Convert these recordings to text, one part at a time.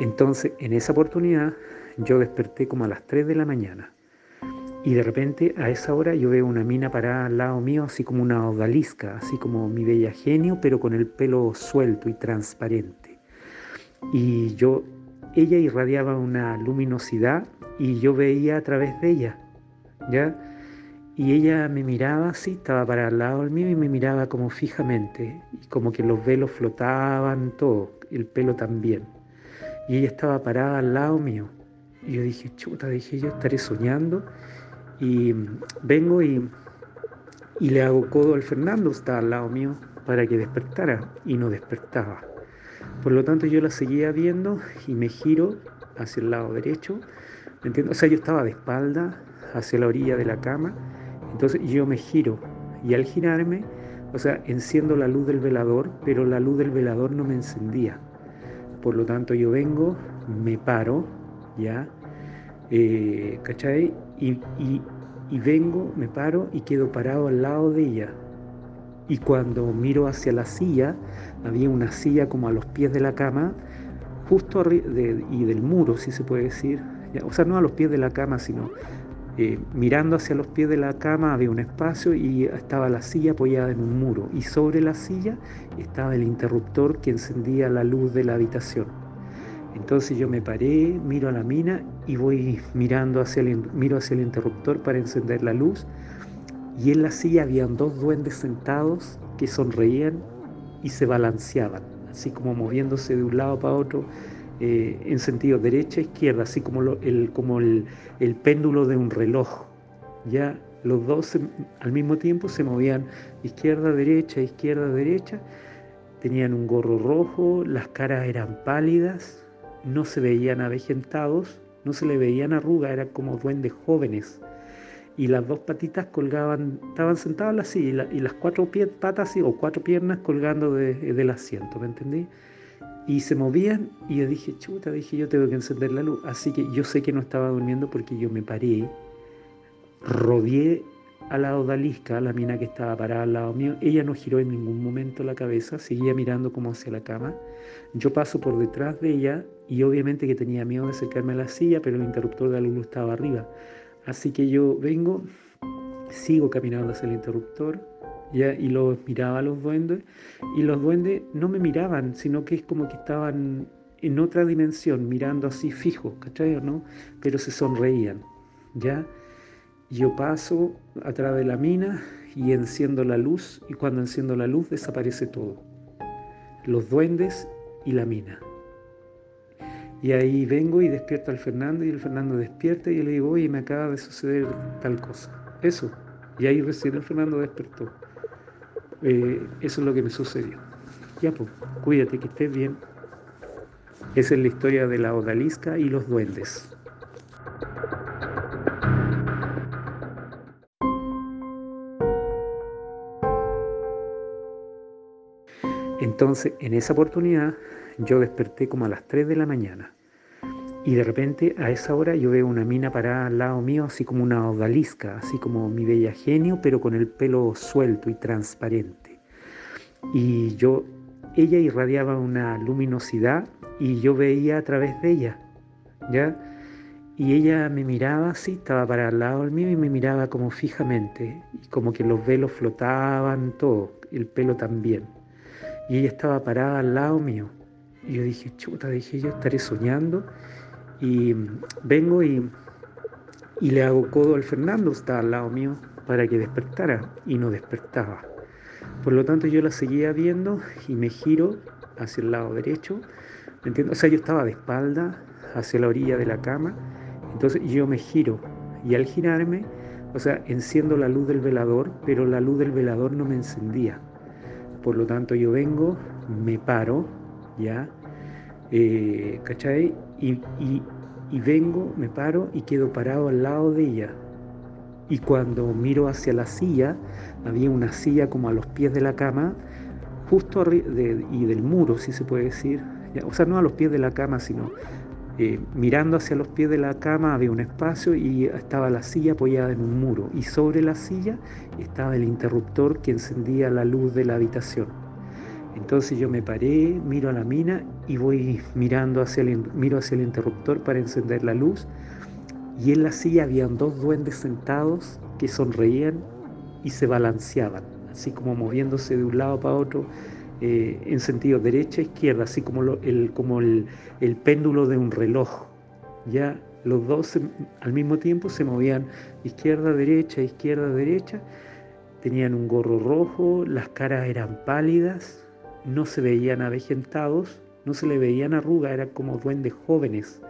Entonces, en esa oportunidad, yo desperté como a las 3 de la mañana. Y de repente a esa hora yo veo una mina parada al lado mío, así como una odalisca, así como mi bella genio, pero con el pelo suelto y transparente. Y yo, ella irradiaba una luminosidad y yo veía a través de ella, ¿ya? Y ella me miraba así, estaba para al lado mío y me miraba como fijamente, y como que los velos flotaban, todo, el pelo también. Y ella estaba parada al lado mío. Y yo dije, chuta, dije, yo estaré soñando. Y vengo y, y le hago codo al Fernando, está al lado mío, para que despertara. Y no despertaba. Por lo tanto, yo la seguía viendo y me giro hacia el lado derecho. ¿Me entiendes? O sea, yo estaba de espalda hacia la orilla de la cama entonces yo me giro y al girarme, o sea, enciendo la luz del velador, pero la luz del velador no me encendía. Por lo tanto yo vengo, me paro, ¿ya? Eh, ¿Cachai? Y, y vengo, me paro y quedo parado al lado de ella. Y cuando miro hacia la silla, había una silla como a los pies de la cama, justo y del muro, si se puede decir. O sea, no a los pies de la cama, sino eh, mirando hacia los pies de la cama había un espacio y estaba la silla apoyada en un muro y sobre la silla estaba el interruptor que encendía la luz de la habitación. Entonces yo me paré, miro a la mina y voy mirando hacia el, miro hacia el interruptor para encender la luz y en la silla habían dos duendes sentados que sonreían y se balanceaban, así como moviéndose de un lado para otro eh, en sentido derecha-izquierda, así como, el, como el, péndulo de un reloj. Ya los dos al mismo tiempo se movían izquierda-derecha, izquierda-derecha, tenían un gorro rojo, las caras eran pálidas, no se veían avejentados, no se le veían arrugas, eran como duendes jóvenes. Y las dos patitas colgaban, estaban sentadas así, y, y las cuatro patas o cuatro piernas colgando del asiento, ¿me entendí? Y se movían y yo dije, chuta, dije, yo tengo que encender la luz. Así que yo sé que no estaba durmiendo porque yo me paré, rodeé a la odalisca, la mina que estaba parada al lado mío. Ella no giró en ningún momento la cabeza, seguía mirando como hacia la cama. Yo paso por detrás de ella y obviamente que tenía miedo de acercarme a la silla, pero el interruptor de la luz estaba arriba. Así que yo vengo, sigo caminando hacia el interruptor, y los miraba a los duendes y los duendes no me miraban, sino que es como que estaban en otra dimensión, mirando así fijo, ¿cachai no? Pero se sonreían, ¿ya? Yo paso a través de la mina y enciendo la luz y cuando enciendo la luz desaparece todo. Los duendes y la mina. Y ahí vengo y despierto al Fernando y el Fernando despierta y yo le digo, oye, me acaba de suceder tal cosa. Eso. Y ahí recién Fernando despertó. Eh, eso es lo que me sucedió. Ya, pues, cuídate, que estés bien. Esa es la historia de la odalisca y los duendes. Entonces, en esa oportunidad, yo desperté como a las 3 de la mañana. Y de repente a esa hora yo veo una mina parada al lado mío, así como una odalisca, así como mi bella genio, pero con el pelo suelto y transparente. Y yo, ella irradiaba una luminosidad y yo veía a través de ella, ¿ya? Y ella me miraba así, estaba para al lado mío y me miraba como fijamente, y como que los velos flotaban, todo, el pelo también. Y ella estaba parada al lado mío. Y yo dije, chuta, dije, yo estaré soñando. Y vengo y, le hago codo al Fernando, está al lado mío, para que despertara y no despertaba. Por lo tanto yo la seguía viendo y me giro hacia el lado derecho. ¿me O sea, yo estaba de espalda hacia la orilla de la cama. Entonces yo me giro y al girarme, o sea, enciendo la luz del velador, pero la luz del velador no me encendía. Por lo tanto yo vengo, me paro, ¿ya? Eh, ¿Cachai? Y, vengo, me paro y quedo parado al lado de ella. Y cuando miro hacia la silla, había una silla como a los pies de la cama, justo de, y del muro, si se puede decir. O sea, no a los pies de la cama, sino eh, mirando hacia los pies de la cama había un espacio y estaba la silla apoyada en un muro. Y sobre la silla estaba el interruptor que encendía la luz de la habitación. Entonces yo me paré, miro a la mina y voy mirando hacia el, miro hacia el interruptor para encender la luz. Y en la silla habían dos duendes sentados que sonreían y se balanceaban, así como moviéndose de un lado para otro eh, en sentido derecha-izquierda, así como, el, como el, el, péndulo de un reloj. Ya los dos al mismo tiempo se movían izquierda-derecha, izquierda-derecha, tenían un gorro rojo, las caras eran pálidas, no se veían avejentados, no se le veían arrugas, eran como duendes jóvenes.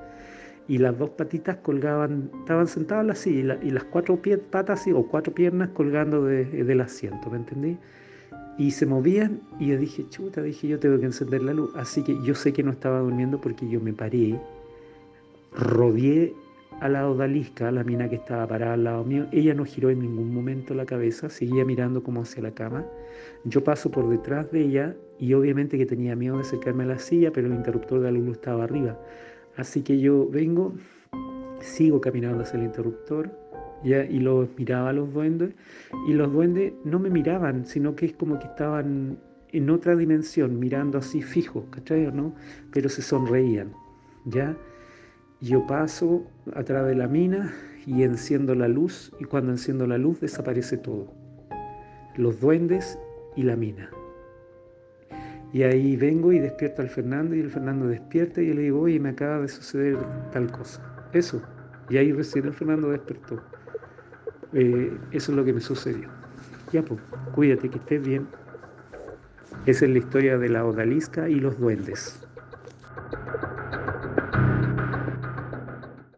Y las dos patitas colgaban, estaban sentadas así, y, las cuatro patas o cuatro piernas colgando del asiento, ¿me entendí? Y se movían y yo dije, chuta, dije, yo tengo que encender la luz. Así que yo sé que no estaba durmiendo porque yo me paré, rodeé a la odalisca, la mina que estaba parada al lado mío. Ella no giró en ningún momento la cabeza, seguía mirando como hacia la cama. Yo paso por detrás de ella y obviamente que tenía miedo de acercarme a la silla, pero el interruptor de la luz estaba arriba. Así que yo vengo, sigo caminando hacia el interruptor y los miraba a los duendes y los duendes no me miraban, sino que es como que estaban en otra dimensión, mirando así fijo, ¿cachai? ¿no? Pero se sonreían, ¿ya? Yo paso a través de la mina y enciendo la luz y cuando enciendo la luz desaparece todo. Los duendes y la mina. Y ahí vengo y despierto al Fernando y el Fernando despierta y yo le digo, oye, me acaba de suceder tal cosa. Eso. Y ahí recién el Fernando despertó. Eh, eso es lo que me sucedió. Ya, pues, cuídate, que estés bien. Esa es la historia de la odalisca y los duendes.